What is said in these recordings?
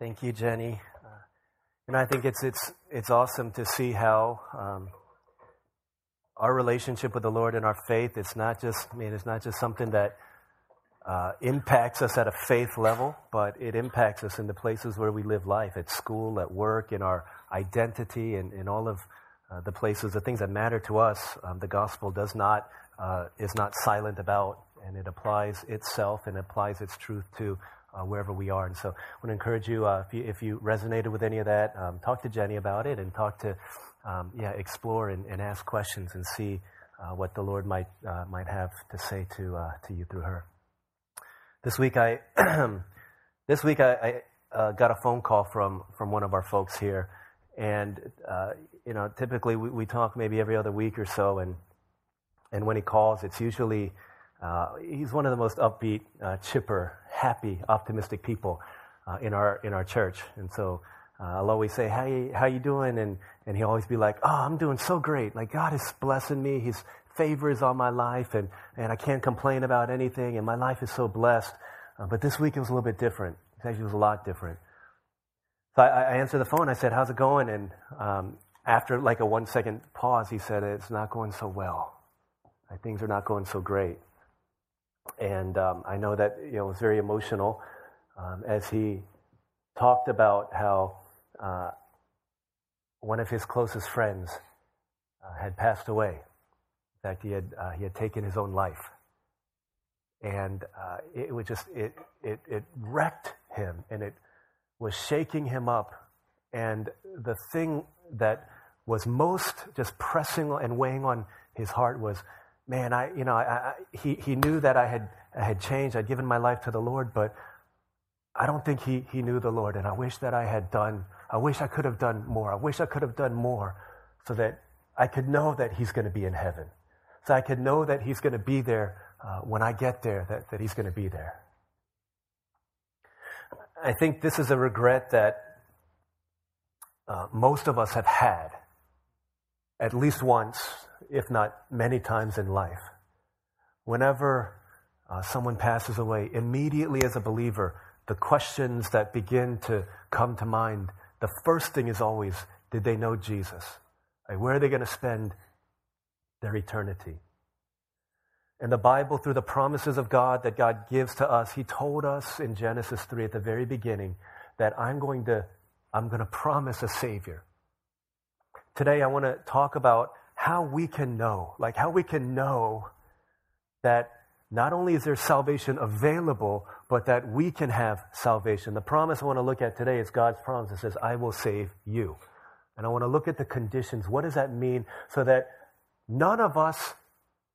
Thank you, Jenny. Uh, and I think it's, it's, it's awesome to see how um, our relationship with the Lord and our faith, it's not just, I mean, it's not just something that uh, impacts us at a faith level, but it impacts us in the places where we live life, at school, at work, in our identity, and in all of uh, the places, the things that matter to us. Um, the gospel does not, uh, is not silent about, and it applies itself and applies its truth to wherever we are. And so I want to encourage you, uh, if you, if you resonated with any of that, um, talk to Jenny about it and talk to, um, yeah, explore and, and, ask questions and see uh, what the Lord might, uh, might have to say to, uh, to you through her. This week I, this week I, I uh, got a phone call from, from one of our folks here. And, you know, typically we, we talk maybe every other week or so. And, and when he calls, it's usually, he's one of the most upbeat, chipper, happy, optimistic people uh, in our in our church. And so uh, I'll always say, "Hey, how you doing?" And and he'll always be like, "Oh, I'm doing so great. Like God is blessing me. His favor is on my life, and and I can't complain about anything. And my life is so blessed." Uh, but this week it was a little bit different. It actually was a lot different. So I, I answered the phone. I said, "How's it going?" And um, after like a one second pause, he said, "It's not going so well. Like, things are not going so great." And um, I know that you know, it was very emotional um, as he talked about how uh, one of his closest friends uh, had passed away. In fact, he had, uh, he had taken his own life. And uh, it was just, it, it, it wrecked him and it was shaking him up. And the thing that was most just pressing and weighing on his heart was man, I, you know, I, I, he, he knew that I had, I had changed. I'd given my life to the Lord, but I don't think he, he knew the Lord. And I wish that I had done, I wish I could have done more. I wish I could have done more so that I could know that he's going to be in heaven. So I could know that he's going to be there uh, when I get there, that, that he's going to be there. I think this is a regret that uh, most of us have had at least once if not many times in life. Whenever uh, someone passes away, immediately as a believer, the questions that begin to come to mind, the first thing is always, did they know Jesus? Like, where are they going to spend their eternity? And the Bible, through the promises of God that God gives to us, He told us in Genesis 3 at the very beginning that I'm going to, I'm going to promise a Savior. Today, I want to talk about how we can know, like how we can know that not only is there salvation available, but that we can have salvation. The promise I want to look at today is God's promise. It says, I will save you. And I want to look at the conditions. What does that mean? So that none of us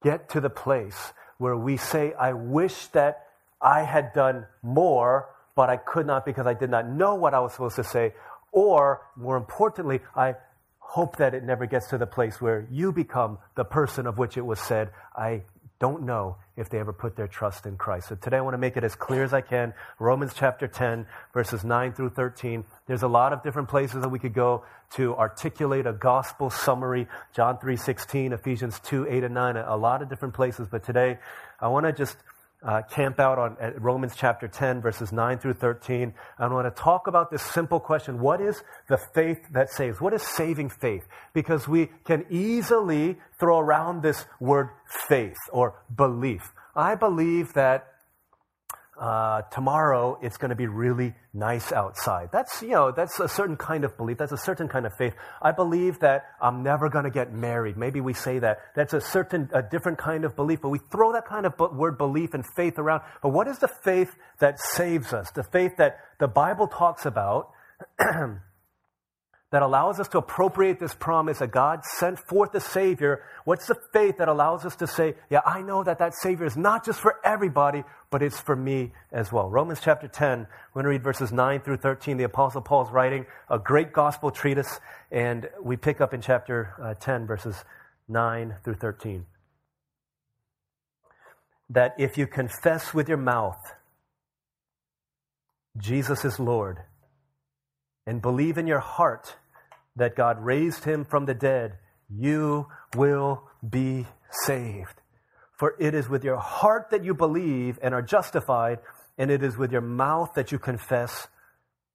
get to the place where we say, I wish that I had done more, but I could not because I did not know what I was supposed to say. Or, more importantly, I hope that it never gets to the place where you become the person of which it was said, I don't know if they ever put their trust in Christ. So today I want to make it as clear as I can. Romans chapter 10, verses 9 through 13. There's a lot of different places that we could go to articulate a gospel summary. John 3, 16, Ephesians 2, 8 and 9, a lot of different places. But today I want to just uh, camp out on Romans chapter 10, verses 9 through 13. I want to talk about this simple question What is the faith that saves? What is saving faith? Because we can easily throw around this word faith or belief. I believe that uh, tomorrow it's going to be really nice outside. That's, you know, that's a certain kind of belief. That's a certain kind of faith. I believe that I'm never going to get married. Maybe we say that. That's a certain, a different kind of belief, but we throw that kind of word belief and faith around. But what is the faith that saves us? The faith that the Bible talks about that allows us to appropriate this promise that God sent forth a Savior? What's the faith that allows us to say, yeah, I know that that Savior is not just for everybody, but it's for me as well? Romans chapter 10, we're going to read verses 9 through 13. The Apostle Paul is writing a great gospel treatise, and we pick up in chapter uh, 10, verses 9 through 13. That if you confess with your mouth Jesus is Lord, and believe in your heart that God raised him from the dead, you will be saved. For it is with your heart that you believe and are justified, and it is with your mouth that you confess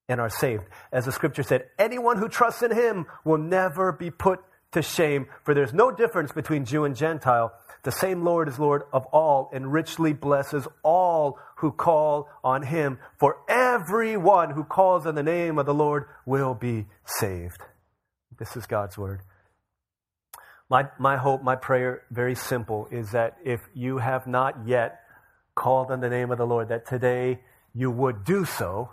and are saved. As the scripture said, anyone who trusts in him will never be put to shame, for there's no difference between Jew and Gentile. The same Lord is Lord of all and richly blesses all who call on him. For everyone who calls on the name of the Lord will be saved. This is God's word. My, my hope, my prayer, very simple, is that if you have not yet called on the name of the Lord, that today you would do so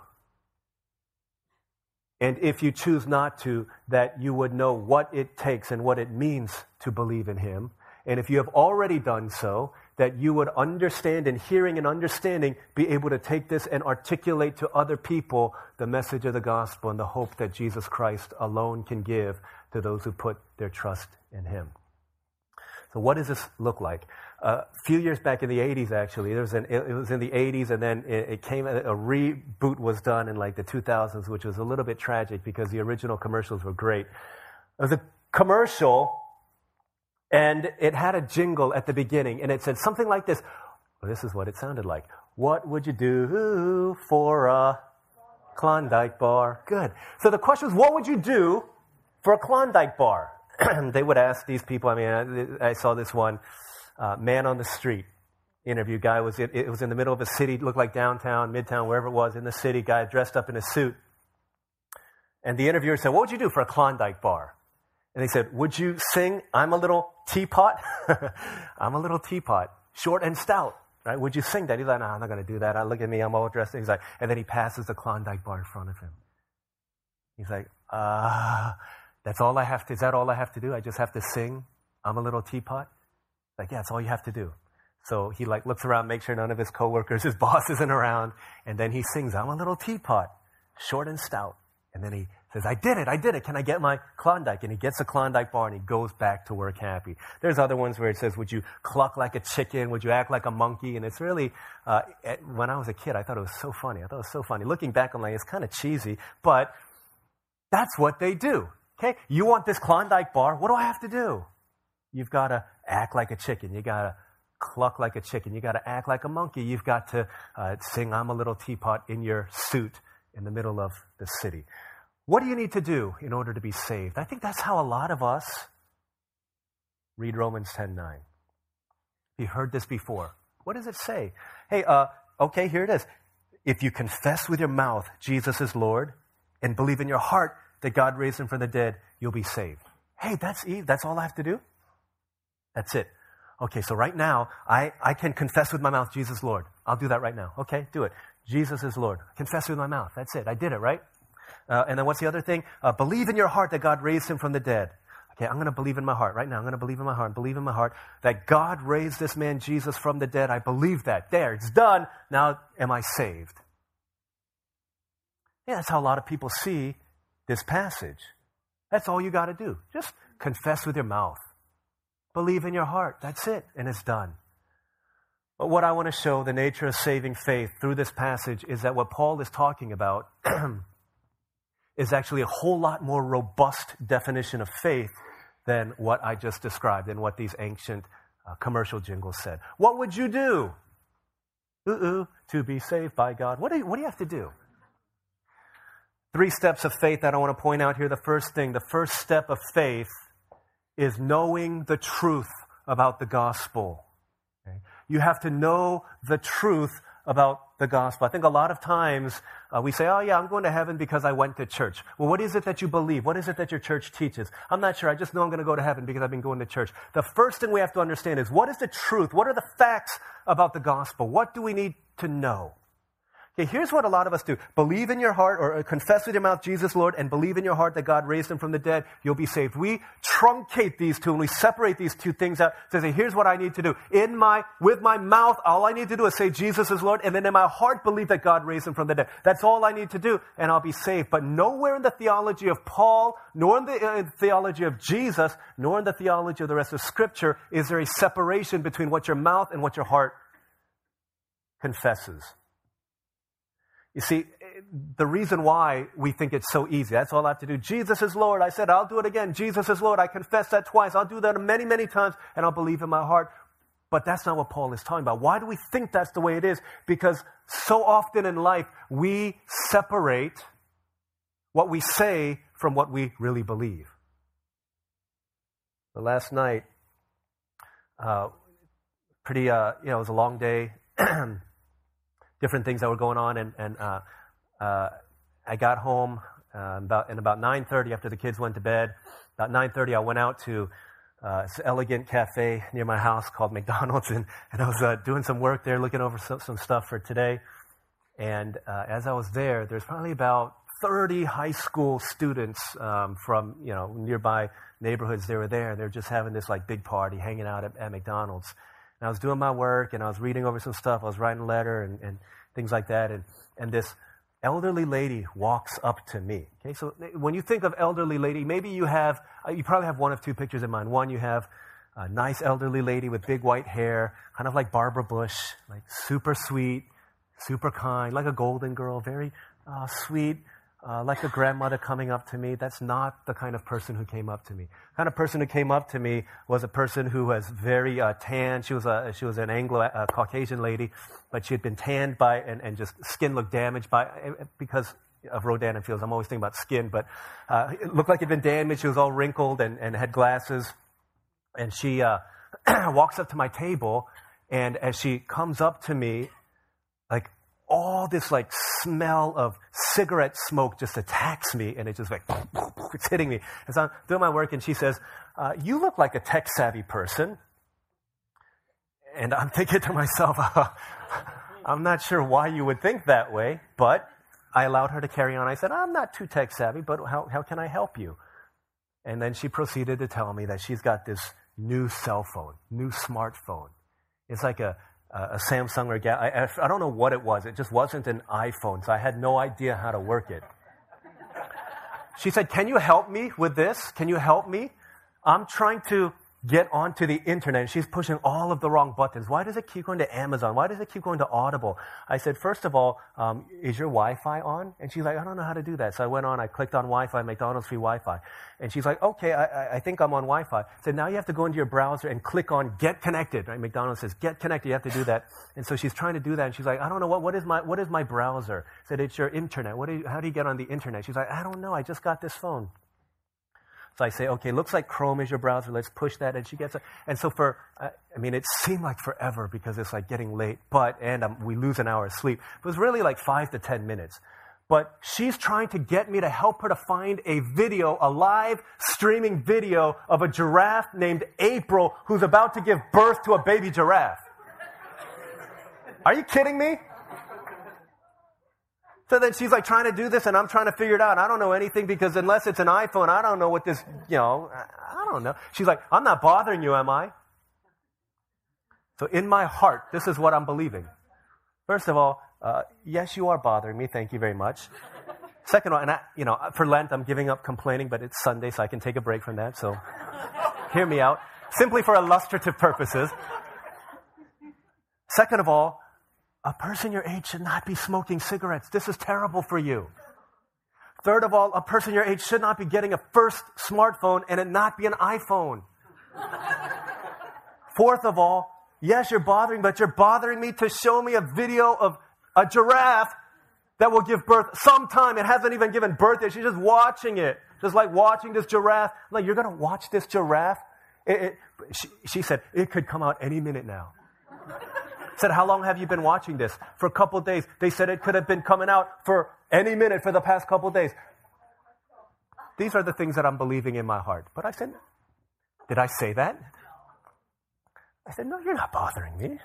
and if you choose not to, that you would know what it takes and what it means to believe in Him. And if you have already done so, that you would understand and hearing and understanding, be able to take this and articulate to other people the message of the gospel and the hope that Jesus Christ alone can give to those who put their trust in Him. So, what does this look like? a few years back in the 80s, actually, there was an, it was in the 80s, and then it, it, came, a reboot was done in like the 2000s, which was a little bit tragic because the original commercials were great. It was a commercial, and it had a jingle at the beginning, and it said something like this. This is what it sounded like. What would you do for a Klondike bar? Good. So the question was, what would you do for a Klondike bar? they would ask these people. I mean, I, I saw this one uh, man on the street interview. Guy was it, it was in the middle of a city, looked like downtown, midtown, wherever it was in the city. Guy dressed up in a suit, and the interviewer said, "What would you do for a Klondike bar?" And they said, "Would you sing I'm a little teapot? I'm a little teapot, short and stout." Right? Would you sing that? He's like, no, I'm not going to do that. I look at me, I'm all dressed. He's like, and then he passes the Klondike bar in front of him. He's like, ah, uh, that's all I have to, is that all I have to do? I just have to sing, I'm a little teapot? Like, yeah, that's all you have to do. So he like looks around, makes sure none of his coworkers, his boss isn't around, and then he sings, I'm a little teapot, short and stout. And then he says, I did it, I did it. Can I get my Klondike? And he gets a Klondike bar and he goes back to work happy. There's other ones where it says, Would you cluck like a chicken? Would you act like a monkey? And it's really, uh, when I was a kid, I thought it was so funny. I thought it was so funny. Looking back, I'm like, it's kind of cheesy, but that's what they do. Okay? You want this Klondike bar? What do I have to do? You've got to act like a chicken. You've got to cluck like a chicken. You've got to act like a monkey. You've got to uh, sing I'm a little teapot in your suit in the middle of the city. What do you need to do in order to be saved? I think that's how a lot of us read Romans 10:9. You heard this before. What does it say? Hey, uh, okay, here it is. If you confess with your mouth Jesus is Lord and believe in your heart that God raised him from the dead, you'll be saved. Hey, that's Eve. That's all I have to do? That's it. Okay, so right now, I, I can confess with my mouth, Jesus Lord. I'll do that right now. Okay, do it. Jesus is Lord. Confess with my mouth. That's it. I did it, right? Uh, and then what's the other thing? Uh, believe in your heart that God raised him from the dead. Okay, I'm going to believe in my heart right now. I'm going to believe in my heart, believe in my heart that God raised this man Jesus from the dead. I believe that. There, it's done. Now, am I saved? Yeah, that's how a lot of people see this passage. That's all you got to do. Just confess with your mouth. Believe in your heart. That's it. And it's done. But what I want to show, the nature of saving faith through this passage, is that what Paul is talking about is actually a whole lot more robust definition of faith than what I just described and what these ancient uh, commercial jingles said. What would you do? Ooh, to be saved by God. What do, you, what do you have to do? Three steps of faith that I want to point out here. The first thing, the first step of faith is knowing the truth about the gospel. Okay? You have to know the truth about the gospel. I think a lot of times uh, we say, oh, yeah, I'm going to heaven because I went to church. Well, what is it that you believe? What is it that your church teaches? I'm not sure. I just know I'm going to go to heaven because I've been going to church. The first thing we have to understand is what is the truth? What are the facts about the gospel? What do we need to know? Okay, here's what a lot of us do. Believe in your heart or confess with your mouth Jesus Lord and believe in your heart that God raised him from the dead, you'll be saved. We truncate these two and we separate these two things out to say, here's what I need to do. In my, with my mouth, all I need to do is say Jesus is Lord and then in my heart believe that God raised him from the dead. That's all I need to do and I'll be saved. But nowhere in the theology of Paul, nor in the uh, theology of Jesus, nor in the theology of the rest of scripture is there a separation between what your mouth and what your heart confesses. You see, the reason why we think it's so easy, that's all I have to do. Jesus is Lord. I said, I'll do it again. Jesus is Lord. I confess that twice. I'll do that many, many times, and I'll believe in my heart. But that's not what Paul is talking about. Why do we think that's the way it is? Because so often in life, we separate what we say from what we really believe. The last night, uh, pretty, uh, you know, it was a long day, different things that were going on, and, and uh, uh I got home uh, about, and about 9.30 after the kids went to bed. About 9.30, I went out to uh, this elegant cafe near my house called McDonald's, and, and I was doing some work there, looking over some, some stuff for today. And as I was there, there's probably about 30 high school students um, from you know nearby neighborhoods. They were there. And they're just having this like big party, hanging out at, at, McDonald's. And I was doing my work, and I was reading over some stuff. I was writing a letter and, and things like that. And and this elderly lady walks up to me. Okay, so when you think of elderly lady, maybe you have uh, you probably have one of two pictures in mind. One, you have a nice elderly lady with big white hair, kind of like Barbara Bush, like super sweet, super kind, like a golden girl, very uh, sweet, uh, like a grandmother coming up to me. That's not the kind of person who came up to me. The kind of person who came up to me was a person who was very uh, tan. She was a she was an Anglo uh, Caucasian lady, but she had been tanned by and, and just skin looked damaged by uh, because of Rodan and Fields. I'm always thinking about skin, but uh, it looked like it had been damaged. She was all wrinkled and, and had glasses, and she uh, walks up to my table, and as she comes up to me, like all this like smell of cigarette smoke just attacks me and it just like it's hitting me. As i'm doing my work and she says uh, you look like a tech savvy person. And i'm thinking to myself i'm not sure why you would think that way but i allowed her to carry on. I said i'm not too tech savvy but how, how can i help you? And then she proceeded to tell me that she's got this new cell phone new smartphone. It's like a a Samsung or Gal- I, I don't know what it was. It just wasn't an iPhone, so I had no idea how to work it. She said, Can you help me with this? Can you help me? I'm trying to get onto the internet. She's pushing all of the wrong buttons. Why does it keep going to Amazon? Why does it keep going to Audible? I said, first of all, um, is your Wi-Fi on? And she's like, I don't know how to do that. So I went on, I clicked on Wi-Fi, McDonald's free Wi-Fi. And she's like, okay, I, I think I'm on Wi-Fi. Said, now you have to go into your browser and click on get connected. Right? McDonald's says, get connected. You have to do that. And so she's trying to do that. And she's like, I don't know, what, what, is, my, what is my browser? I said, it's your internet. What do you, how do you get on the internet? She's like, I don't know. I just got this phone. So I say, okay, looks like Chrome is your browser. Let's push that. And she gets it. And so for, uh, I mean, it seemed like forever because it's like getting late, but, and um, we lose an hour of sleep. It was really like five to 10 minutes. But she's trying to get me to help her to find a video, a live streaming video of a giraffe named April who's about to give birth to a baby giraffe. Are you kidding me? So then she's like trying to do this, and I'm trying to figure it out. I don't know anything because unless it's an iPhone, I don't know what this, you know, I don't know. She's like, I'm not bothering you, am I? So in my heart, this is what I'm believing. First of all, uh, yes, you are bothering me. Thank you very much. Second of all, and I, you know, for Lent, I'm giving up complaining, but it's Sunday, so I can take a break from that. So hear me out. Simply for illustrative purposes. Second of all, a person your age should not be smoking cigarettes. This is terrible for you. Third of all, a person your age should not be getting a first smartphone and it not be an iPhone. Fourth of all, yes, you're bothering, but you're bothering me to show me a video of a giraffe that will give birth sometime. It hasn't even given birth yet. She's just watching it. Just like watching this giraffe. like, you're going to watch this giraffe? It, it, she, she said, it could come out any minute now. Said, How long have you been watching this? For a couple days. They said it could have been coming out for any minute for the past couple days. These are the things that I'm believing in my heart. But I said, Did I say that? I said, No, you're not bothering me.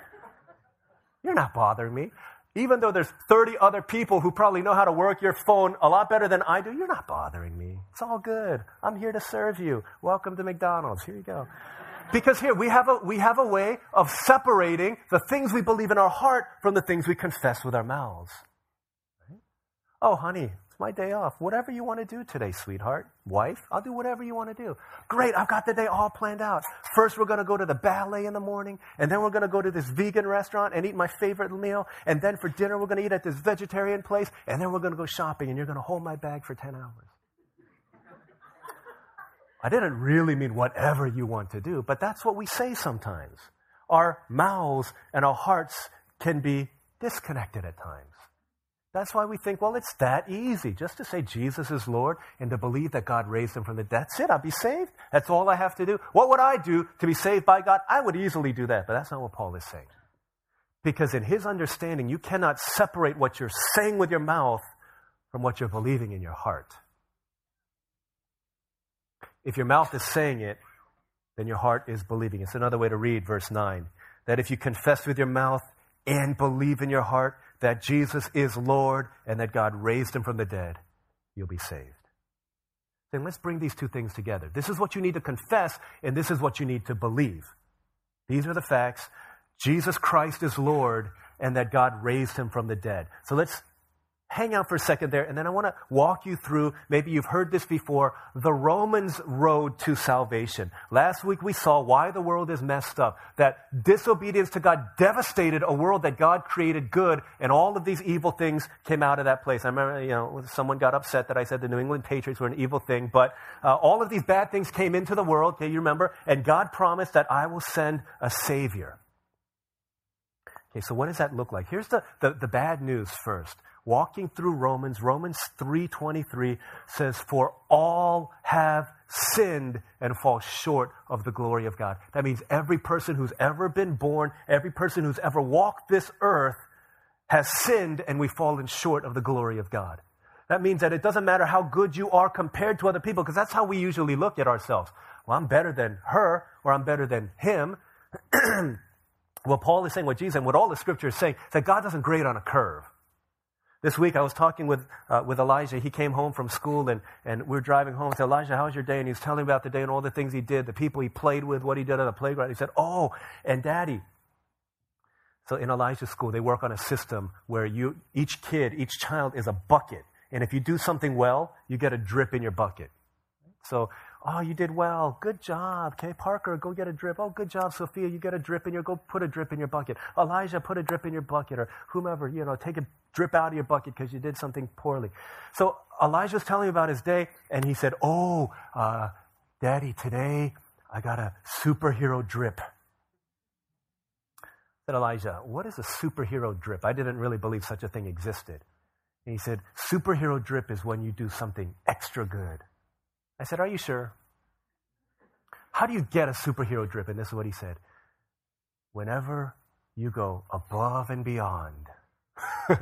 You're not bothering me. Even though there's 30 other people who probably know how to work your phone a lot better than I do, you're not bothering me. It's all good. I'm here to serve you. Welcome to McDonald's. Here you go. Because here we have a, we have a way of separating the things we believe in our heart from the things we confess with our mouths. Oh, honey, it's my day off. Whatever you want to do today, sweetheart. Wife, I'll do whatever you want to do. Great, I've got the day all planned out. First, we're going to go to the ballet in the morning, and then we're going to go to this vegan restaurant and eat my favorite meal, and then for dinner, we're going to eat at this vegetarian place, and then we're going to go shopping, and you're going to hold my bag for 10 hours. I didn't really mean whatever you want to do, but that's what we say sometimes. Our mouths and our hearts can be disconnected at times. That's why we think, well, it's that easy just to say Jesus is Lord and to believe that God raised him from the dead. That's it. I'll be saved. That's all I have to do. What would I do to be saved by God? I would easily do that, but that's not what Paul is saying. Because in his understanding, you cannot separate what you're saying with your mouth from what you're believing in your heart. If your mouth is saying it, then your heart is believing. It's another way to read verse 9 that if you confess with your mouth and believe in your heart that Jesus is Lord and that God raised him from the dead, you'll be saved. Then let's bring these two things together. This is what you need to confess, and this is what you need to believe. These are the facts. Jesus Christ is Lord, and that God raised him from the dead. So let's hang out for a second there, and then I want to walk you through, maybe you've heard this before, the Romans road to salvation. Last week we saw why the world is messed up, that disobedience to God devastated a world that God created good, and all of these evil things came out of that place. I remember, you know, someone got upset that I said the New England Patriots were an evil thing, but uh, all of these bad things came into the world, okay, you remember, and God promised that I will send a Savior. Okay, so what does that look like? Here's the, the, the bad news first walking through Romans, Romans 3:23 says for all have sinned and fall short of the glory of God. That means every person who's ever been born, every person who's ever walked this earth has sinned and we've fallen short of the glory of God. That means that it doesn't matter how good you are compared to other people, because that's how we usually look at ourselves. Well, I'm better than her, or I'm better than him. what Paul is saying, what Jesus and what all the scripture is saying, that God doesn't grade on a curve. This week I was talking with, uh, with Elijah. He came home from school and, and we are driving home. I said, Elijah, how was your day? And he was telling me about the day and all the things he did, the people he played with, what he did on the playground. He said, Oh, and daddy. So in Elijah's school, they work on a system where you, each kid, each child is a bucket. And if you do something well, you get a drip in your bucket. So Oh, you did well. Good job. Okay, Parker, go get a drip. Oh, good job, Sophia. You get a drip in your, go put a drip in your bucket. Elijah, put a drip in your bucket. Or whomever, you know, take a drip out of your bucket because you did something poorly. So Elijah's telling about his day, and he said, Oh, uh, Daddy, today I got a superhero drip. I said, Elijah, what is a superhero drip? I didn't really believe such a thing existed. And he said, Superhero drip is when you do something extra good. I said, Are you sure? How do you get a superhero drip? And this is what he said Whenever you go above and beyond, you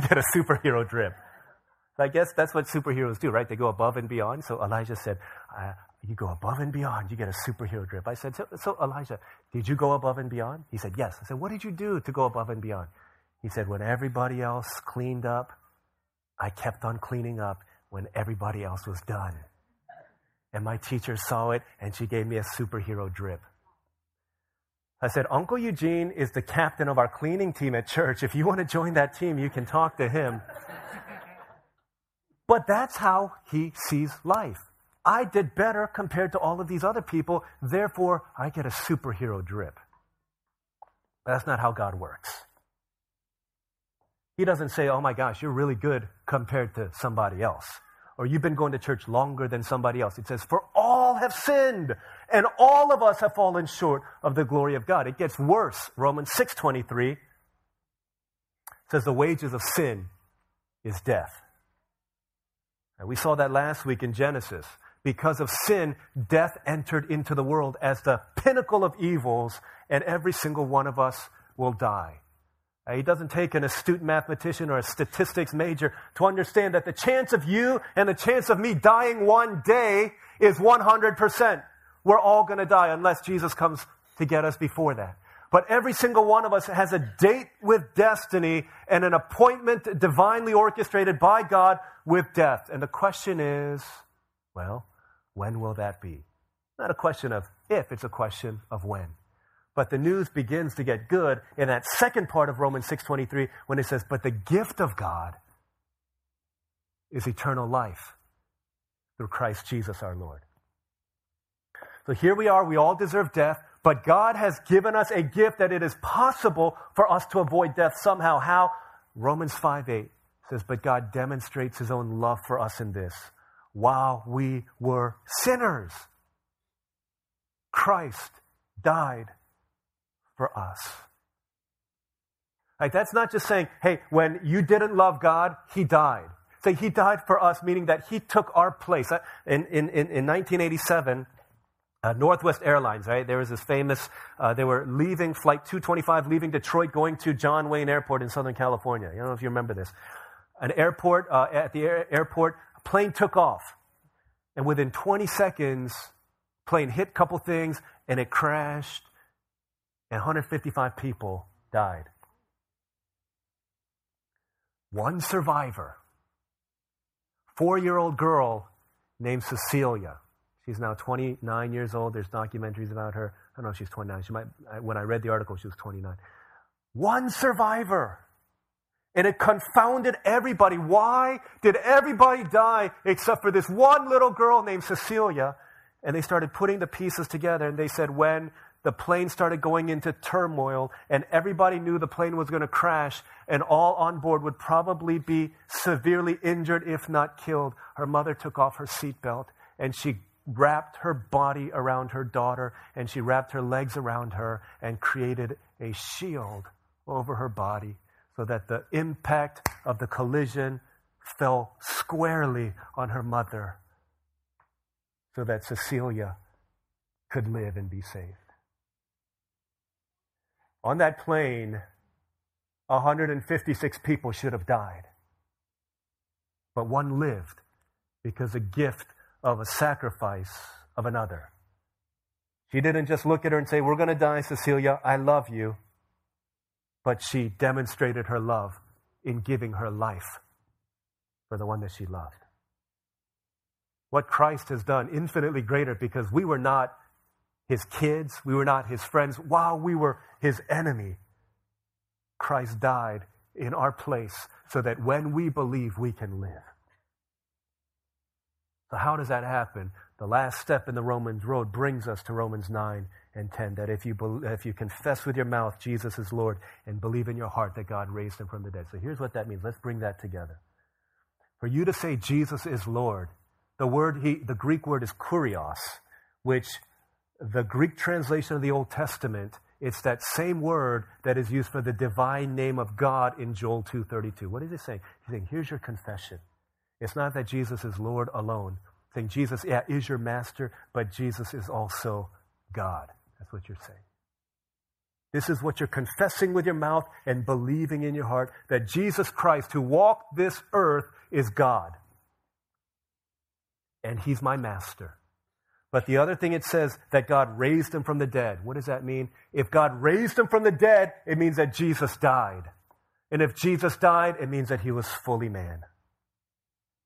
get a superhero drip. I guess that's what superheroes do, right? They go above and beyond. So Elijah said, uh, You go above and beyond, you get a superhero drip. I said, so, so, Elijah, did you go above and beyond? He said, Yes. I said, What did you do to go above and beyond? He said, When everybody else cleaned up, I kept on cleaning up when everybody else was done. And my teacher saw it and she gave me a superhero drip. I said, Uncle Eugene is the captain of our cleaning team at church. If you want to join that team, you can talk to him. but that's how he sees life. I did better compared to all of these other people, therefore, I get a superhero drip. That's not how God works. He doesn't say, oh my gosh, you're really good compared to somebody else or you've been going to church longer than somebody else. It says, For all have sinned, and all of us have fallen short of the glory of God. It gets worse. Romans 6.23 says, The wages of sin is death. And we saw that last week in Genesis. Because of sin, death entered into the world as the pinnacle of evils, and every single one of us will die. Uh, doesn't take an astute mathematician or a statistics major to understand that the chance of you and the chance of me dying one day is 100%. We're all going to die unless Jesus comes to get us before that. But every single one of us has a date with destiny and an appointment divinely orchestrated by God with death. And the question is, well, when will that be? Not a question of if, it's a question of when. But the news begins to get good in that second part of Romans 6:23 when it says, "But the gift of God is eternal life through Christ Jesus our Lord." So here we are, we all deserve death, but God has given us a gift that it is possible for us to avoid death somehow. How? Romans 5:8 says, "But God demonstrates his own love for us in this, while we were sinners, Christ died for us. Like that's not just saying, hey, when you didn't love God, He died. Say He died for us, meaning that He took our place. Uh, in, in, in 1987, uh, Northwest Airlines, right? There was this famous, uh, they were leaving Flight 225, leaving Detroit, going to John Wayne Airport in Southern California. I don't know if you remember this. An airport, uh, at the air, airport, a plane took off. And within 20 seconds, plane hit a couple things and it crashed, and 155 people died. One survivor, four year old girl named Cecilia. She's now 29 years old. There's documentaries about her. I don't know if she's 29. She might, when I read the article, she was 29. One survivor. And it confounded everybody. Why did everybody die except for this one little girl named Cecilia? And they started putting the pieces together and they said when the plane started going into turmoil and everybody knew the plane was going to crash and all on board would probably be severely injured if not killed, her mother took off her seatbelt and she wrapped her body around her daughter and she wrapped her legs around her and created a shield over her body so that the impact of the collision fell squarely on her mother so that Cecilia could live and be saved. On that plane, 156 people should have died. But one lived because a gift of a sacrifice of another. She didn't just look at her and say, We're going to die, Cecilia. I love you. But she demonstrated her love in giving her life for the one that she loved. What Christ has done, infinitely greater, because we were not his kids, we were not his friends, while we were his enemy. Christ died in our place so that when we believe, we can live. So, how does that happen? The last step in the Romans road brings us to Romans 9 and 10 that if you, if you confess with your mouth Jesus is Lord and believe in your heart that God raised him from the dead. So, here's what that means. Let's bring that together. For you to say Jesus is Lord, the word he, the Greek word is kurios, which the Greek translation of the Old Testament, it's that same word that is used for the divine name of God in Joel 2:32. What is he saying? He's saying, here's your confession. It's not that Jesus is Lord alone. Saying Jesus, yeah, is your master, but Jesus is also God. That's what you're saying. This is what you're confessing with your mouth and believing in your heart that Jesus Christ, who walked this earth, is God. And he's my master. But the other thing it says that God raised him from the dead. What does that mean? If God raised him from the dead, it means that Jesus died. And if Jesus died, it means that he was fully man.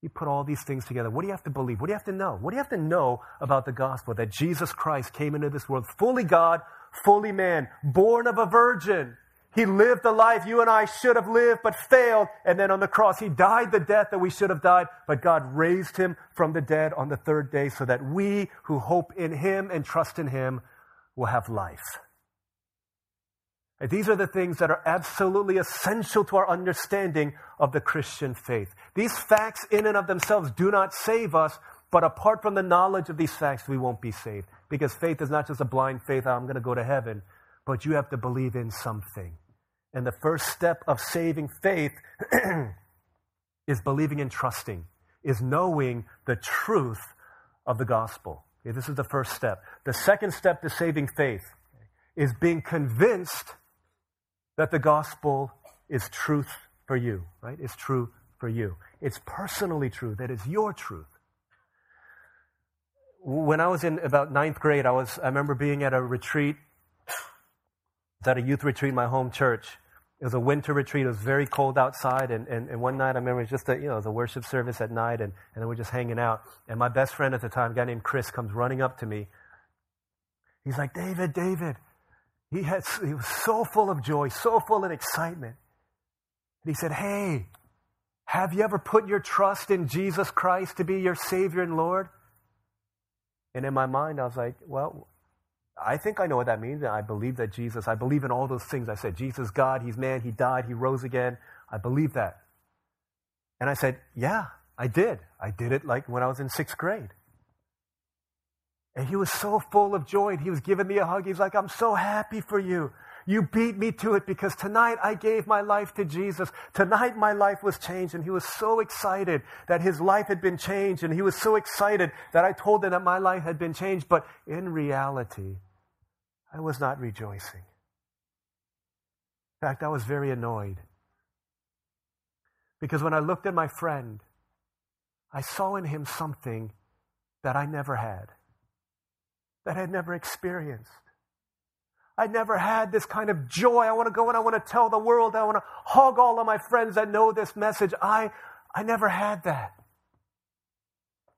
You put all these things together. What do you have to believe? What do you have to know? What do you have to know about the gospel? That Jesus Christ came into this world fully God, fully man, born of a virgin. He lived the life you and I should have lived, but failed. And then on the cross, he died the death that we should have died, but God raised him from the dead on the third day so that we who hope in him and trust in him will have life. These are the things that are absolutely essential to our understanding of the Christian faith. These facts, in and of themselves, do not save us, but apart from the knowledge of these facts, we won't be saved. Because faith is not just a blind faith, I'm going to go to heaven, but you have to believe in something. And the first step of saving faith is believing and trusting, is knowing the truth of the gospel. Okay, this is the first step. The second step to saving faith is being convinced that the gospel is truth for you, right? It's true for you. It's personally true, that is your truth. When I was in about ninth grade, I was I remember being at a retreat, at a youth retreat in my home church. It was a winter retreat. It was very cold outside. And, and, and one night, I remember it was just a, you know, a worship service at night, and, and we're just hanging out. And my best friend at the time, a guy named Chris, comes running up to me. He's like, David, David, he, had, he was so full of joy, so full of excitement. And he said, Hey, have you ever put your trust in Jesus Christ to be your Savior and Lord? And in my mind, I was like, Well, I think I know what that means. and I believe that Jesus, I believe in all those things I said. Jesus, God, He's man, He died, He rose again. I believe that. And I said, Yeah, I did. I did it like when I was in sixth grade. And he was so full of joy. And he was giving me a hug. He's like, I'm so happy for you. You beat me to it because tonight I gave my life to Jesus. Tonight my life was changed. And he was so excited that his life had been changed. And he was so excited that I told him that my life had been changed. But in reality, I was not rejoicing. In fact, I was very annoyed. Because when I looked at my friend, I saw in him something that I never had, that I had never experienced. I never had this kind of joy. I want to go and I want to tell the world. I want to hug all of my friends that know this message. I, I never had that.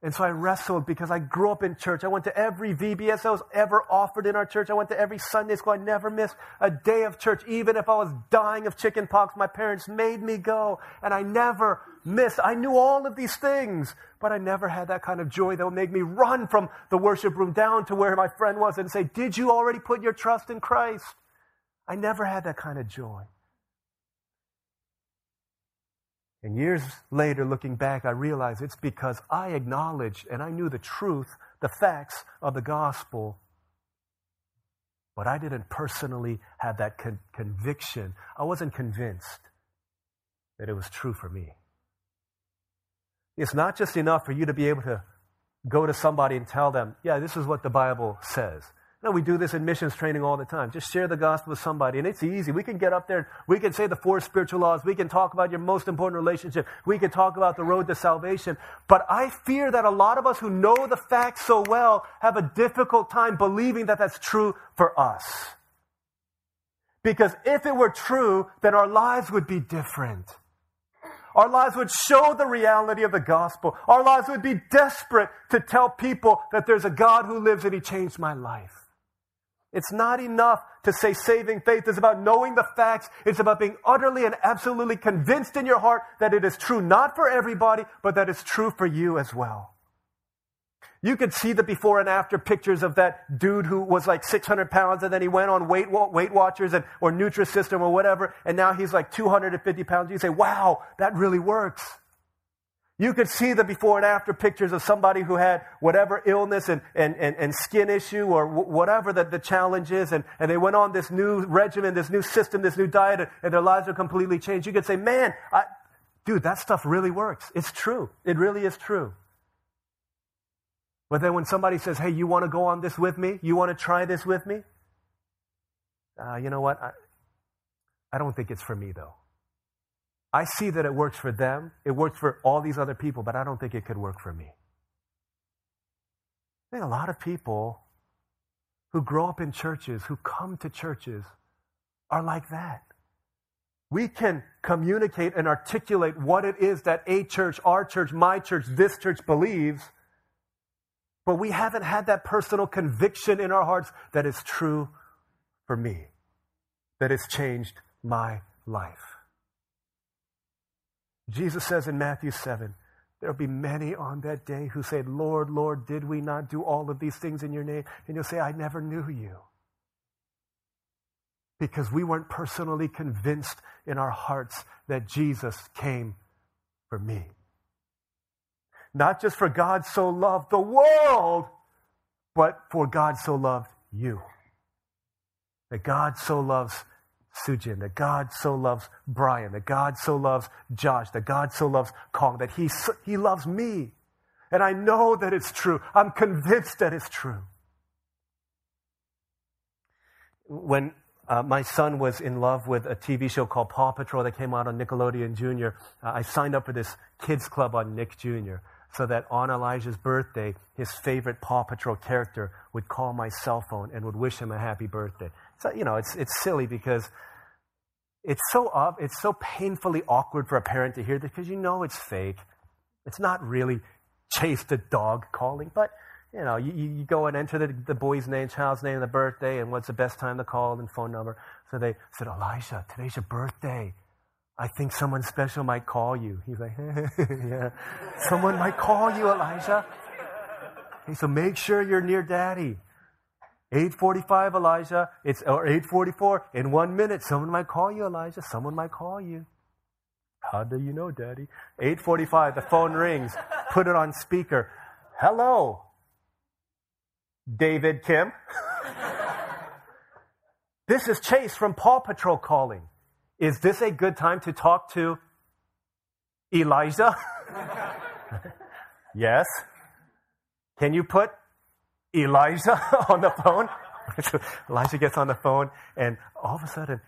And so I wrestled because I grew up in church. I went to every VBS that was ever offered in our church. I went to every Sunday school. I never missed a day of church. Even if I was dying of chicken pox, my parents made me go. And I never missed. I knew all of these things, but I never had that kind of joy that would make me run from the worship room down to where my friend was and say, Did you already put your trust in Christ? I never had that kind of joy. And years later, looking back, I realized it's because I acknowledged and I knew the truth, the facts of the gospel, but I didn't personally have that con- conviction. I wasn't convinced that it was true for me. It's not just enough for you to be able to go to somebody and tell them, yeah, this is what the Bible says. No, we do this in missions training all the time. Just share the gospel with somebody, and it's easy. We can get up there, we can say the four spiritual laws, we can talk about your most important relationship, we can talk about the road to salvation. But I fear that a lot of us who know the facts so well have a difficult time believing that that's true for us. Because if it were true, then our lives would be different. Our lives would show the reality of the gospel. Our lives would be desperate to tell people that there's a God who lives and He changed my life. It's not enough to say saving faith is about knowing the facts. It's about being utterly and absolutely convinced in your heart that it is true not for everybody, but that it's true for you as well. You could see the before and after pictures of that dude who was like 600 pounds and then he went on Weight, Weight Watchers and, or Nutrisystem or whatever, and now he's like 250 pounds. You say, wow, that really works. You could see the before and after pictures of somebody who had whatever illness and, and, and, and skin issue or w- whatever the, the challenge is, and, and they went on this new regimen, this new system, this new diet, and, and their lives are completely changed. You could say, man, I, dude, that stuff really works. It's true. It really is true. But then when somebody says, hey, you want to go on this with me? You want to try this with me? Uh, you know what? I, I don't think it's for me, though. I see that it works for them, it works for all these other people, but I don't think it could work for me. I think a lot of people who grow up in churches, who come to churches, are like that. We can communicate and articulate what it is that a church, our church, my church, this church believes, but we haven't had that personal conviction in our hearts that is true for me, that has changed my life. Jesus says in Matthew 7, There'll be many on that day who say, Lord, Lord, did we not do all of these things in your name? And you'll say, I never knew you. Because we weren't personally convinced in our hearts that Jesus came for me. Not just for God so loved the world, but for God so loved you. That God so loves Sujin, that God so loves Brian, that God so loves Josh, that God so loves Kong, that he, he loves me. And I know that it's true. I'm convinced that it's true. When uh, my son was in love with a TV show called Paw Patrol that came out on Nickelodeon Junior, uh, I signed up for this kids club on Nick Jr. so that on Elijah's birthday, his favorite Paw Patrol character would call my cell phone and would wish him a happy birthday. So, you know, it's, it's silly because it's so it's so painfully awkward for a parent to hear this because you know it's fake. It's not really chase the dog calling, but you know, you, you go and enter the, the boy's name, child's name, the birthday, and what's the best time to call and phone number. So they said, Elijah, today's your birthday. I think someone special might call you. He's like, yeah, someone might call you, Elijah. Hey, so make sure you're near daddy. 845, Elijah. It's or 844. In one minute, someone might call you, Elijah. Someone might call you. How do you know, Daddy? 845, the phone rings. Put it on speaker. Hello, David Kim. This is Chase from Paw Patrol calling. Is this a good time to talk to Elijah? yes. Can you put Elijah on the phone? Elijah gets on the phone, and all of a sudden,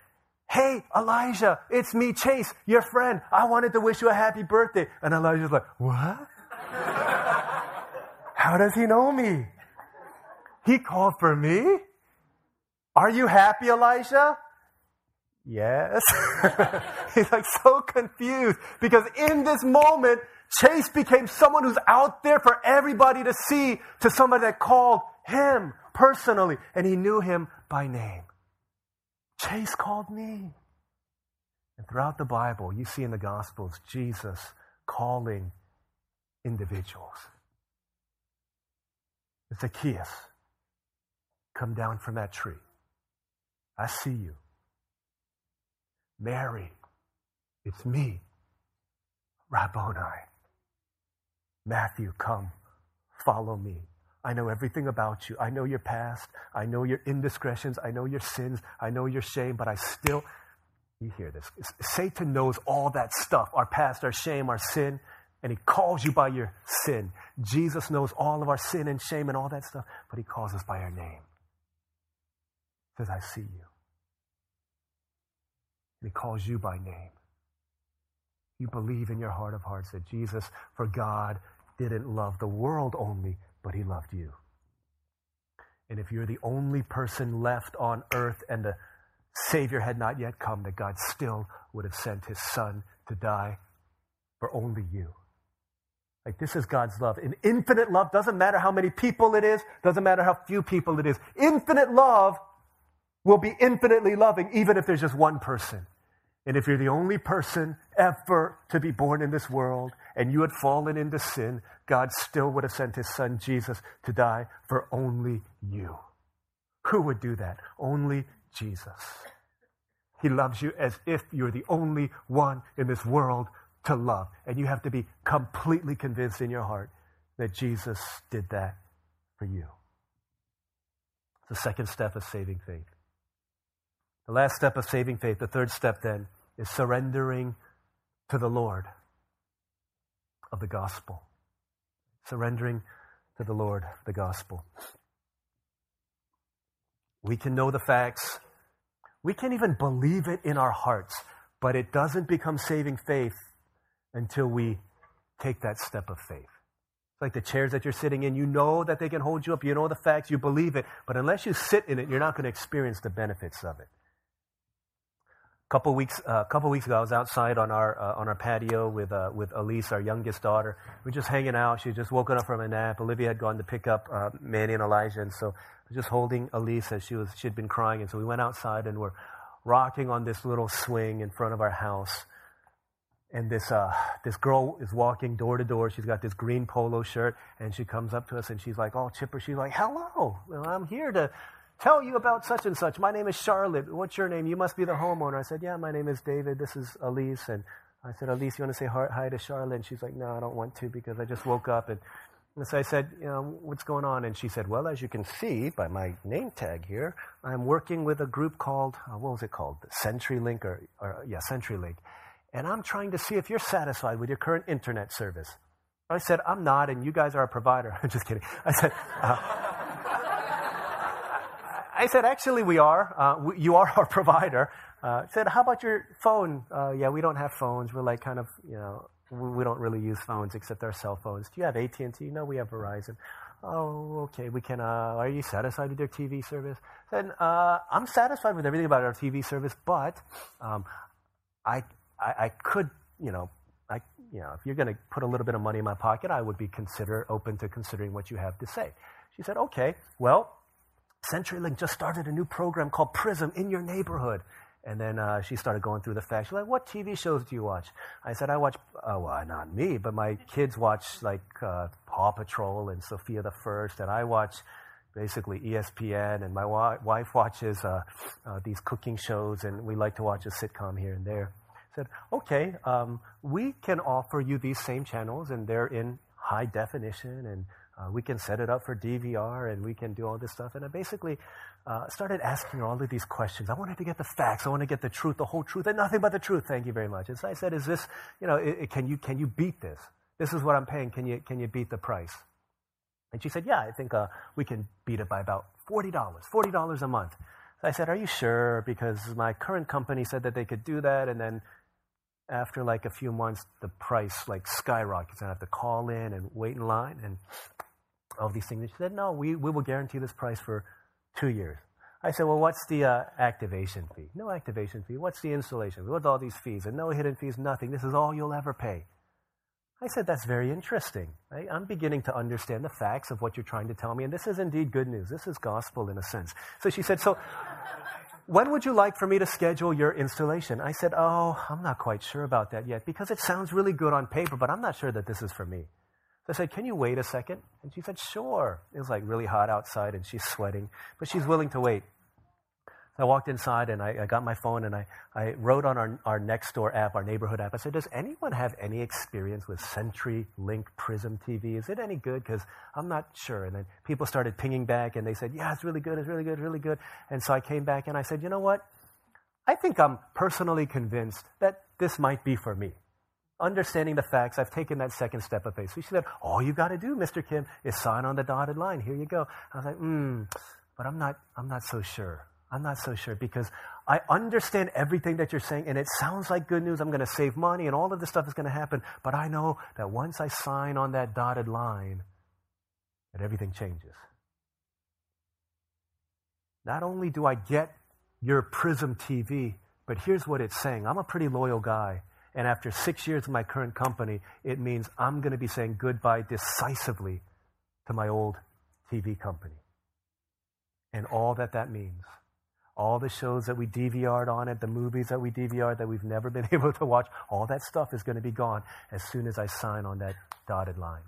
Hey, Elijah, it's me, Chase, your friend. I wanted to wish you a happy birthday. And Elijah's like, What? How does he know me? He called for me? Are you happy, Elijah? Yes. He's like so confused because in this moment, Chase became someone who's out there for everybody to see to somebody that called him personally and he knew him by name. Chase called me. And throughout the Bible, you see in the Gospels Jesus calling individuals. Zacchaeus, come down from that tree. I see you. Mary, it's me, Rabboni. Matthew, come, follow me. I know everything about you. I know your past. I know your indiscretions. I know your sins. I know your shame, but I still, you hear this. Satan knows all that stuff our past, our shame, our sin, and he calls you by your sin. Jesus knows all of our sin and shame and all that stuff, but he calls us by our name. He says, I see you. And he calls you by name. You believe in your heart of hearts that Jesus, for God, didn't love the world only, but he loved you. And if you're the only person left on earth and the Savior had not yet come, that God still would have sent his Son to die for only you. Like, this is God's love. An infinite love doesn't matter how many people it is, doesn't matter how few people it is. Infinite love will be infinitely loving, even if there's just one person. And if you're the only person ever to be born in this world and you had fallen into sin, God still would have sent his son Jesus to die for only you. Who would do that? Only Jesus. He loves you as if you're the only one in this world to love. And you have to be completely convinced in your heart that Jesus did that for you. The second step of saving faith. The last step of saving faith, the third step then, is surrendering to the Lord of the gospel. Surrendering to the Lord the gospel. We can know the facts. We can even believe it in our hearts, but it doesn't become saving faith until we take that step of faith. It's like the chairs that you're sitting in, you know that they can hold you up, you know the facts, you believe it, but unless you sit in it, you're not going to experience the benefits of it couple weeks, uh, couple weeks ago, I was outside on our uh, on our patio with uh, with Elise, our youngest daughter. We were just hanging out. She had just woken up from a nap. Olivia had gone to pick up uh, Manny and Elijah, and so I was just holding Elise as she was she had been crying. And so we went outside and we're rocking on this little swing in front of our house. And this uh, this girl is walking door to door. She's got this green polo shirt, and she comes up to us and she's like, "Oh, chipper." She's like, "Hello, well, I'm here to tell you about such and such. My name is Charlotte. What's your name? You must be the homeowner. I said, Yeah, my name is David. This is Elise. And I said, Elise, you want to say hi to Charlotte? And she's like, No, I don't want to because I just woke up. And, and so I said, You know, what's going on? And she said, Well, as you can see by my name tag here, I'm working with a group called, uh, what was it called? CenturyLink or, or, yeah, CenturyLink. And I'm trying to see if you're satisfied with your current internet service. I said, I'm not, and you guys are a provider. I'm just kidding. I said, uh, I said, actually, we are. Uh, we, you are our provider. Uh, said, how about your phone? Uh, yeah, we don't have phones. We're like kind of, you know, we, we don't really use phones except our cell phones. Do you have AT&T? No, we have Verizon. Oh, okay. We can. Uh, are you satisfied with your TV service? Said, uh, I'm satisfied with everything about our TV service, but um, I, I, I could, you know, I, you know, if you're going to put a little bit of money in my pocket, I would be consider open to considering what you have to say. She said, okay. Well, CenturyLink just started a new program called Prism in your neighborhood. And then uh, she started going through the facts. She's like, "What TV shows do you watch?" I said, "I watch. Uh, well, not me, but my kids watch like uh, Paw Patrol and Sofia the First, and I watch basically ESPN. And my wa- wife watches uh, uh, these cooking shows, and we like to watch a sitcom here and there." I said, "Okay, um, we can offer you these same channels, and they're in high definition and uh, we can set it up for DVR and we can do all this stuff. And I basically uh, started asking her all of these questions. I wanted to get the facts. I want to get the truth, the whole truth, and nothing but the truth. Thank you very much. And so I said, "Is this, you know, it, it, can you can you beat this? This is what I'm paying. Can you can you beat the price?" And she said, "Yeah, I think uh, we can beat it by about forty dollars, forty dollars a month." I said, "Are you sure?" Because my current company said that they could do that, and then after like a few months, the price like skyrockets. and I have to call in and wait in line and all these things. And she said, "No, we we will guarantee this price for." two years. I said, well, what's the uh, activation fee? No activation fee. What's the installation fee? What's all these fees? And no hidden fees, nothing. This is all you'll ever pay. I said, that's very interesting. Right? I'm beginning to understand the facts of what you're trying to tell me, and this is indeed good news. This is gospel in a sense. So she said, so when would you like for me to schedule your installation? I said, oh, I'm not quite sure about that yet because it sounds really good on paper, but I'm not sure that this is for me. So I said, Can you wait a second? And she said, Sure. It was like really hot outside and she's sweating, but she's willing to wait. I walked inside and I, I got my phone and I, I wrote on our, our Nextdoor app, our neighborhood app. I said, Does anyone have any experience with CenturyLink Prism TV? Is it any good? Because I'm not sure. And then people started pinging back and they said, Yeah, it's really good, it's really good, really good. And so I came back and I said, You know what? I think I'm personally convinced that this might be for me understanding the facts, I've taken that second step of faith. So she said, All you got to do, Mr. Kim, is sign on the dotted line. Here you go. I was like, Hmm, but I'm not, I'm not so sure. I'm not so sure because I understand everything that you're saying, and it sounds like good news. I'm going to save money, and all of this stuff is going to happen. But I know that once I sign on that dotted line, that everything changes. Not only do I get your Prism TV, but here's what it's saying. I'm a pretty loyal guy. And after six years of my current company, it means I'm going to be saying goodbye decisively to my old TV company. And all that that means. All the shows that we DVR'd on it, the movies that we DVR'd that we've never been able to watch, all that stuff is going to be gone as soon as I sign on that dotted line.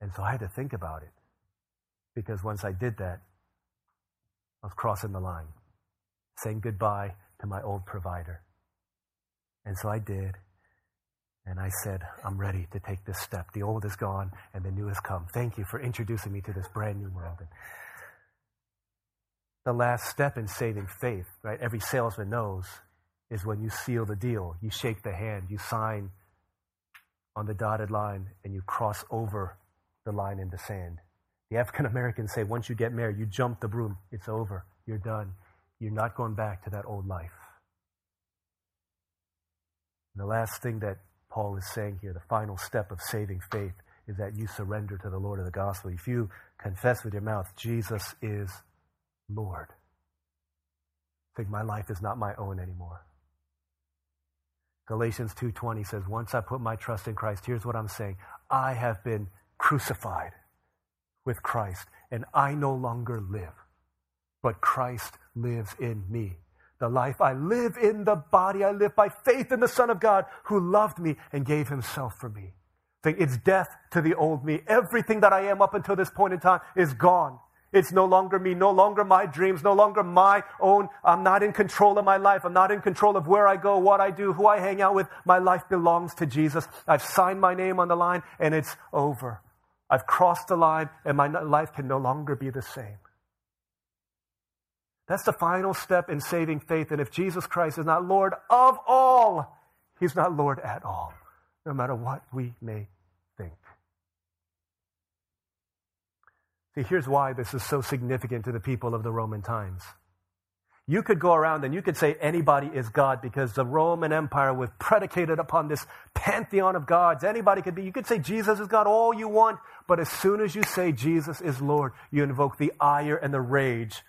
And so I had to think about it. Because once I did that, I was crossing the line, saying goodbye to my old provider. And so I did. And I said, I'm ready to take this step. The old is gone and the new has come. Thank you for introducing me to this brand new world. And the last step in saving faith, right? Every salesman knows is when you seal the deal, you shake the hand, you sign on the dotted line, and you cross over the line in the sand. The African Americans say once you get married, you jump the broom, it's over, you're done. You're not going back to that old life. And the last thing that Paul is saying here, the final step of saving faith, is that you surrender to the Lord of the gospel. If you confess with your mouth, Jesus is Lord, think my life is not my own anymore. Galatians 2:20 says, "Once I put my trust in Christ, here's what I'm saying. I have been crucified with Christ, and I no longer live, but Christ lives in me. The life I live in the body, I live by faith in the Son of God who loved me and gave himself for me. Think it's death to the old me. Everything that I am up until this point in time is gone. It's no longer me, no longer my dreams, no longer my own. I'm not in control of my life. I'm not in control of where I go, what I do, who I hang out with. My life belongs to Jesus. I've signed my name on the line and it's over. I've crossed the line and my life can no longer be the same. That's the final step in saving faith. And if Jesus Christ is not Lord of all, He's not Lord at all, no matter what we may think. See, here's why this is so significant to the people of the Roman times. You could go around and you could say anybody is God because the Roman Empire was predicated upon this pantheon of gods. Anybody could be. You could say Jesus is God all you want, but as soon as you say Jesus is Lord, you invoke the ire and the rage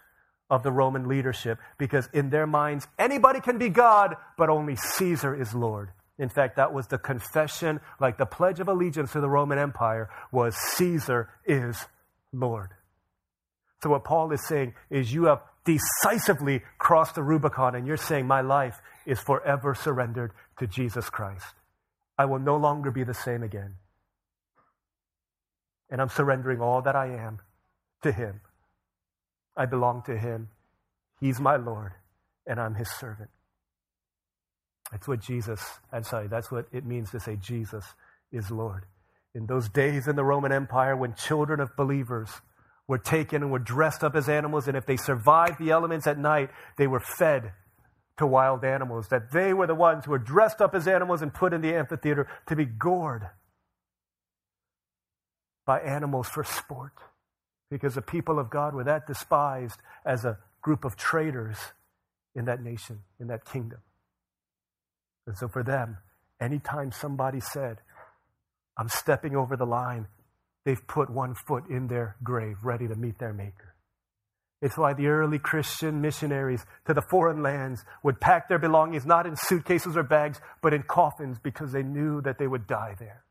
of the Roman leadership because in their minds, anybody can be God, but only Caesar is Lord. In fact, that was the confession, like the Pledge of Allegiance to the Roman Empire, was Caesar is Lord. So what Paul is saying is you have decisively crossed the Rubicon and you're saying my life is forever surrendered to Jesus Christ. I will no longer be the same again. And I'm surrendering all that I am to him. I belong to Him. He's my Lord, and I'm His servant. That's what Jesus, I'm sorry, that's what it means to say Jesus is Lord. In those days in the Roman Empire when children of believers were taken and were dressed up as animals, and if they survived the elements at night, they were fed to wild animals. That they were the ones who were dressed up as animals and put in the amphitheater to be gored by animals for sport. Because the people of God were that despised as a group of traitors in that nation, in that kingdom. And so for them, anytime somebody said, I'm stepping over the line, they've put one foot in their grave, ready to meet their Maker. It's why the early Christian missionaries to the foreign lands would pack their belongings not in suitcases or bags, but in coffins because they knew that they would die there.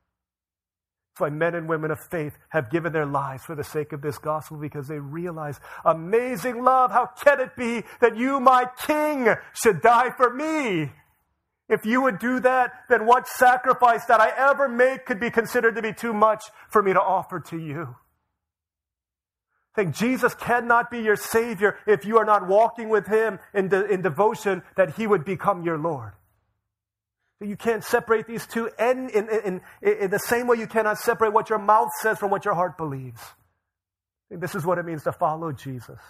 It's why men and women of faith have given their lives for the sake of this gospel because they realize amazing love. How can it be that you, my king, should die for me? If you would do that, then what sacrifice that I ever make could be considered to be too much for me to offer to you. Think Jesus cannot be your Savior if you are not walking with Him in, de- in devotion that He would become your Lord. You can't separate these two in, in, in, in, the same way you cannot separate what your mouth says from what your heart believes. This is what it means to follow Jesus.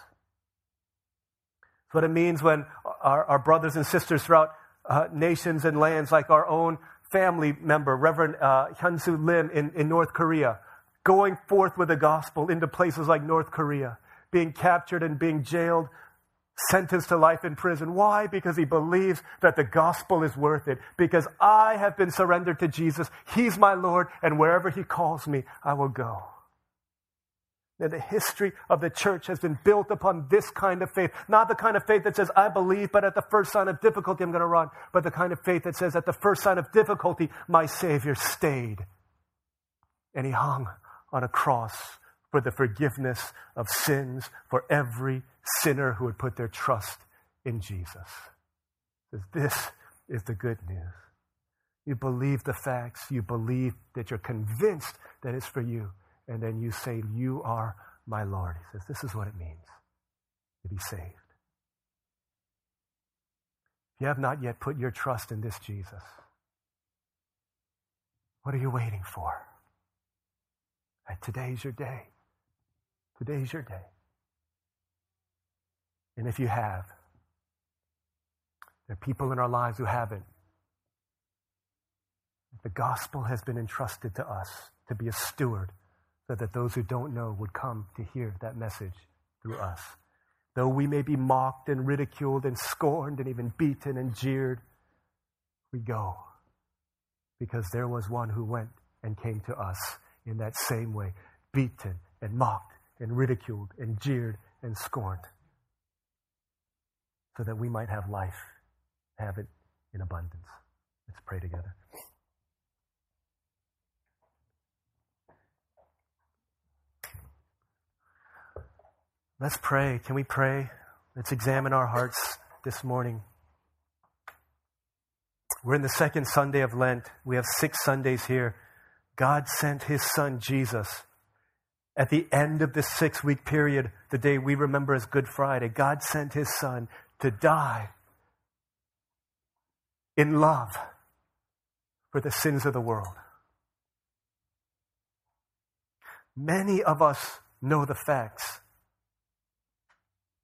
It's what it means when our, our brothers and sisters throughout uh, nations and lands, like our own family member, Reverend uh, Hyunsu Lim in, in North Korea, going forth with the gospel into places like North Korea, being captured and being jailed, sentenced to life in prison. Why? Because he believes that the gospel is worth it. Because I have been surrendered to Jesus. He's my Lord, and wherever he calls me, I will go. Now, the history of the church has been built upon this kind of faith. Not the kind of faith that says, I believe, but at the first sign of difficulty, I'm going to run. But the kind of faith that says, at the first sign of difficulty, my Savior stayed. And he hung on a cross for the forgiveness of sins for every sinner who would put their trust in Jesus. This is the good news. You believe the facts, you believe that you're convinced that it's for you, and then you say, You are my Lord. He says, This is what it means to be saved. If you have not yet put your trust in this Jesus, what are you waiting for? today's your day. Today's your day. And if you have, there are people in our lives who haven't. The gospel has been entrusted to us to be a steward so that those who don't know would come to hear that message through us. Though we may be mocked and ridiculed and scorned and even beaten and jeered, we go because there was one who went and came to us in that same way, beaten and mocked and ridiculed and jeered and scorned, so that we might have life, have it in abundance. Let's pray together. Let's pray. Can we pray? Let's examine our hearts this morning. We're in the second Sunday of Lent. We have six Sundays here. God sent his son Jesus at the end of the six week period, the day we remember as Good Friday. God sent his son to die in love for the sins of the world. Many of us know the facts.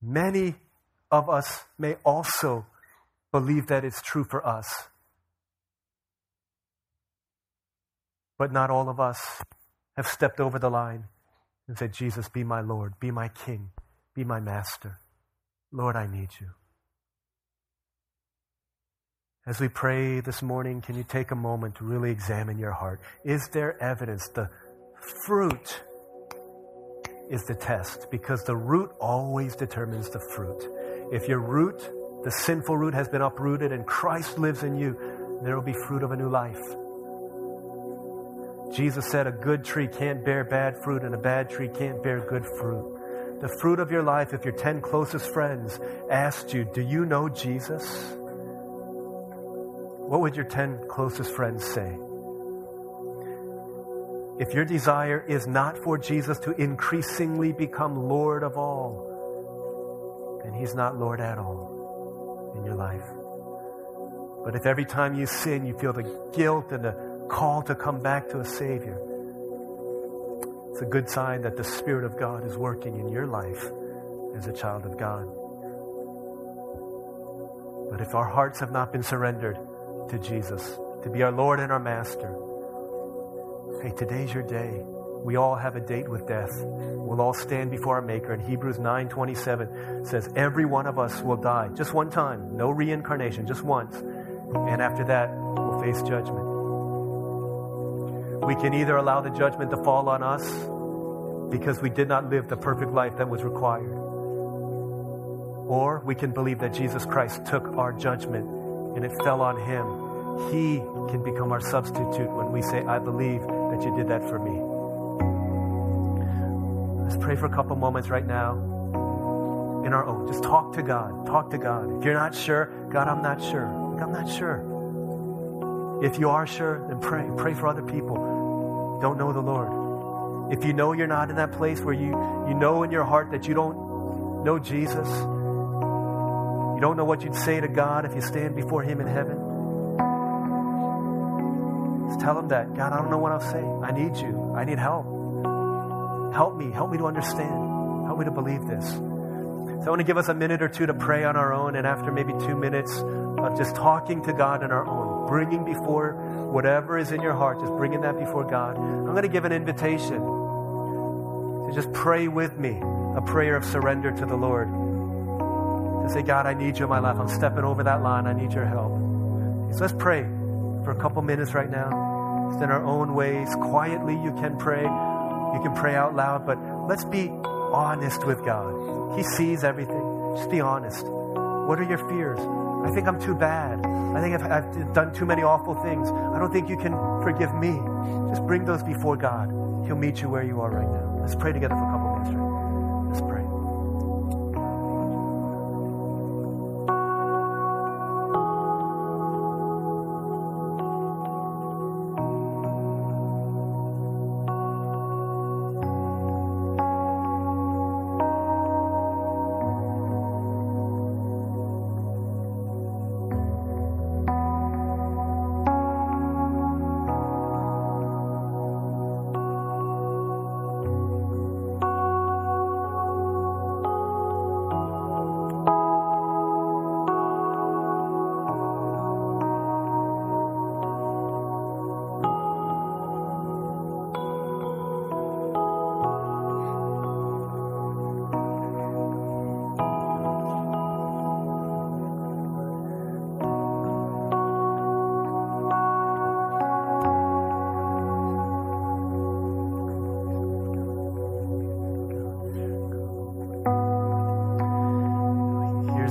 Many of us may also believe that it's true for us. But not all of us have stepped over the line and said, Jesus, be my Lord, be my King, be my Master. Lord, I need you. As we pray this morning, can you take a moment to really examine your heart? Is there evidence? The fruit is the test because the root always determines the fruit. If your root, the sinful root, has been uprooted and Christ lives in you, there will be fruit of a new life. Jesus said a good tree can't bear bad fruit and a bad tree can't bear good fruit. The fruit of your life, if your 10 closest friends asked you, Do you know Jesus? What would your 10 closest friends say? If your desire is not for Jesus to increasingly become Lord of all, then He's not Lord at all in your life. But if every time you sin, you feel the guilt and the call to come back to a Savior, It's a good sign that the Spirit of God is working in your life as a child of God. But if our hearts have not been surrendered to Jesus, to be our Lord and our Master, hey, today's your day. We all have a date with death. We'll all stand before our Maker. And Hebrews 9:27 says, "Every one of us will die just one time, no reincarnation, just once, and after that, we'll face judgment." We can either allow the judgment to fall on us because we did not live the perfect life that was required, or we can believe that Jesus Christ took our judgment and it fell on him. He can become our substitute when we say, I believe that you did that for me. Let's pray for a couple moments right now in our own. Just talk to God. Talk to God. If you're not sure, God, I'm not sure. I'm not sure. If you are sure, then pray. Pray for other people. Don't know the Lord. If you know you're not in that place where you, you know in your heart that you don't know Jesus, you don't know what you'd say to God if you stand before Him in heaven. Tell Him that. God, I don't know what I'll say. I need you. I need help. Help me. Help me to understand. Help me to believe this. So I want to give us a minute or two to pray on our own, and after maybe two minutes of just talking to God on our own, bringing before whatever is in your heart, just bringing that before God. I'm going to give an invitation to just pray with me a prayer of surrender to the Lord to say, God, I need you in my life. I'm stepping over that line. I need your help. So let's pray for a couple minutes right now. Just in our own ways. Quietly, you can pray. You can pray out loud, but let's be honest with God. He sees everything. Just be honest. What are your fears? I think I'm too bad. I think I've, I've done too many awful things. I don't think you can forgive me. Just bring those before God. He'll meet you where you are right now. Let's pray together for a couple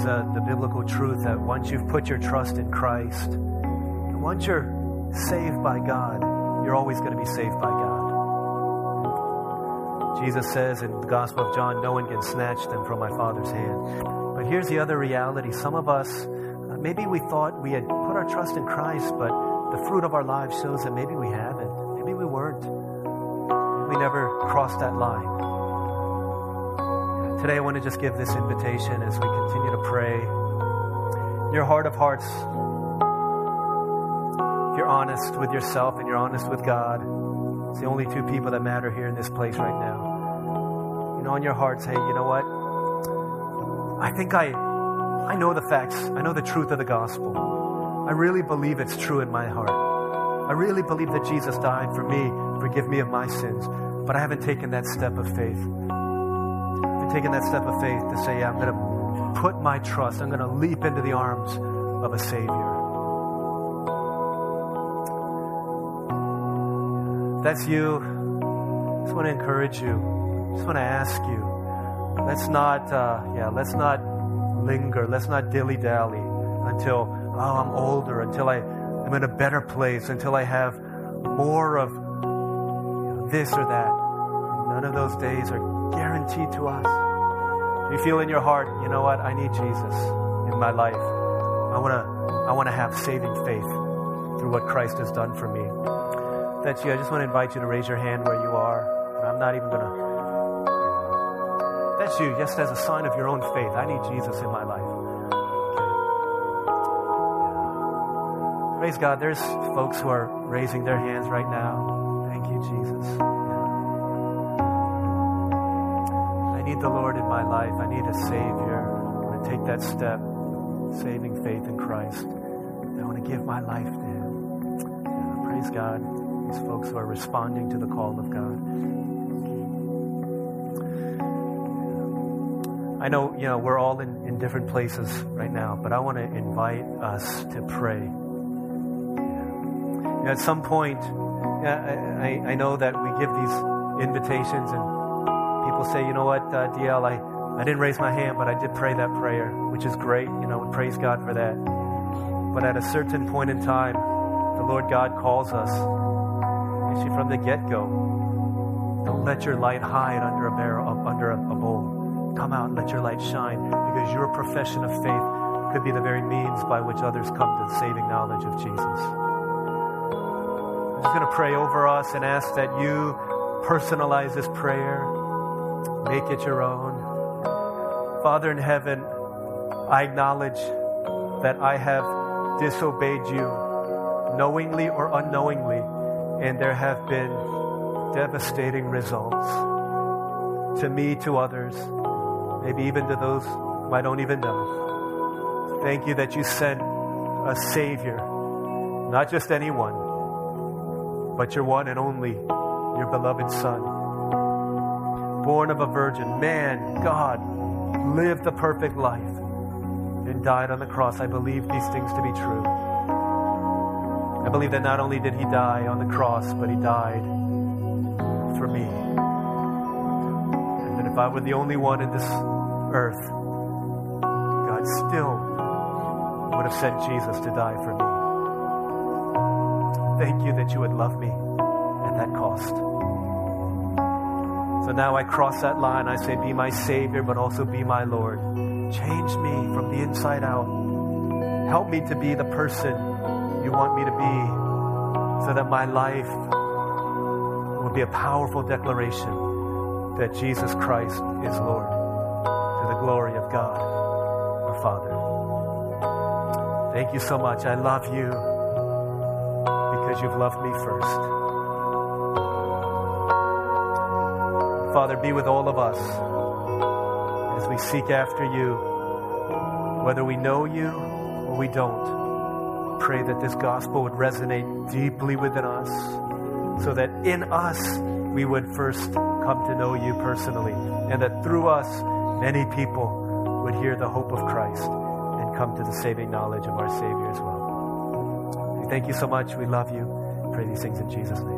A, the biblical truth that once you've put your trust in Christ, once you're saved by God, you're always going to be saved by God. Jesus says in the Gospel of John, No one can snatch them from my Father's hand. But here's the other reality. Some of us, uh, maybe we thought we had put our trust in Christ, but the fruit of our lives shows that maybe we haven't. Maybe we weren't. We never crossed that line. Today, I want to just give this invitation as we continue to pray. Your heart of hearts, you're honest with yourself and you're honest with God, it's the only two people that matter here in this place right now. You know, in your heart, say, you know what? I think I, I know the facts. I know the truth of the gospel. I really believe it's true in my heart. I really believe that Jesus died for me, forgive me of my sins. But I haven't taken that step of faith. I've taken that step of faith to say, yeah, I'm going to put my trust, I'm going to leap into the arms of a Savior. That's you. I just want to encourage you. I just want to ask you. Let's not, uh, yeah, let's not linger. Let's not dilly dally until, oh, I'm older, until I am in a better place, until I have more of this or that. None of those days are guaranteed to us. You feel in your heart, you know what? I need Jesus in my life. I want to I want to have saving faith through what Christ has done for me. That's you. I just want to invite you to raise your hand where you are. I'm not even going to that's you, just as a sign of your own faith. I need Jesus in my life. Praise God. There's folks who are raising their hands right now. Thank you, Jesus. Need the Lord in my life. I need a Savior. I want to take that step, saving faith in Christ. I want to give my life to Him. Praise God. These folks who are responding to the call of God. I know, you know, we're all in, in different places right now, but I want to invite us to pray. You know, at some point, yeah, I, I know that we give these invitations and people say, you know what, uh, DL, I, I didn't raise my hand, but I did pray that prayer, which is great. You know, praise God for that. But at a certain point in time, the Lord God calls us, actually from the get go. Don't let your light hide under a barrel, up under a, a bowl. Come out and let your light shine, because your profession of faith could be the very means by which others come to the saving knowledge of Jesus. I'm just going to pray over us and ask that you personalize this prayer Make it your own. Father in heaven, I acknowledge that I have disobeyed you knowingly or unknowingly, and there have been devastating results to me, to others, maybe even to those I don't even know. Thank you that you sent a Savior, not just anyone, but your one and only, your beloved Son born of a virgin, man, God, lived the perfect life and died on the cross. I believe these things to be true. I believe that not only did he die on the cross, but he died for me. And that if I were the only one in this earth, God still would have sent Jesus to die for me. Thank you that you would love me at that cost. So now I cross that line. I say, Be my Savior, but also be my Lord. Change me from the inside out. Help me to be the person you want me to be so that my life will be a powerful declaration that Jesus Christ is Lord to the glory of God, our Father. Thank you so much. I love you because you've loved me first. Father, be with all of us as we seek after you, whether we know you or we don't. Pray that this gospel would resonate deeply within us so that in us we would first come to know you personally, and that through us many people would hear the hope of Christ and come to the saving knowledge of our Savior as well. We thank you so much. We love you. Pray these things in Jesus' name.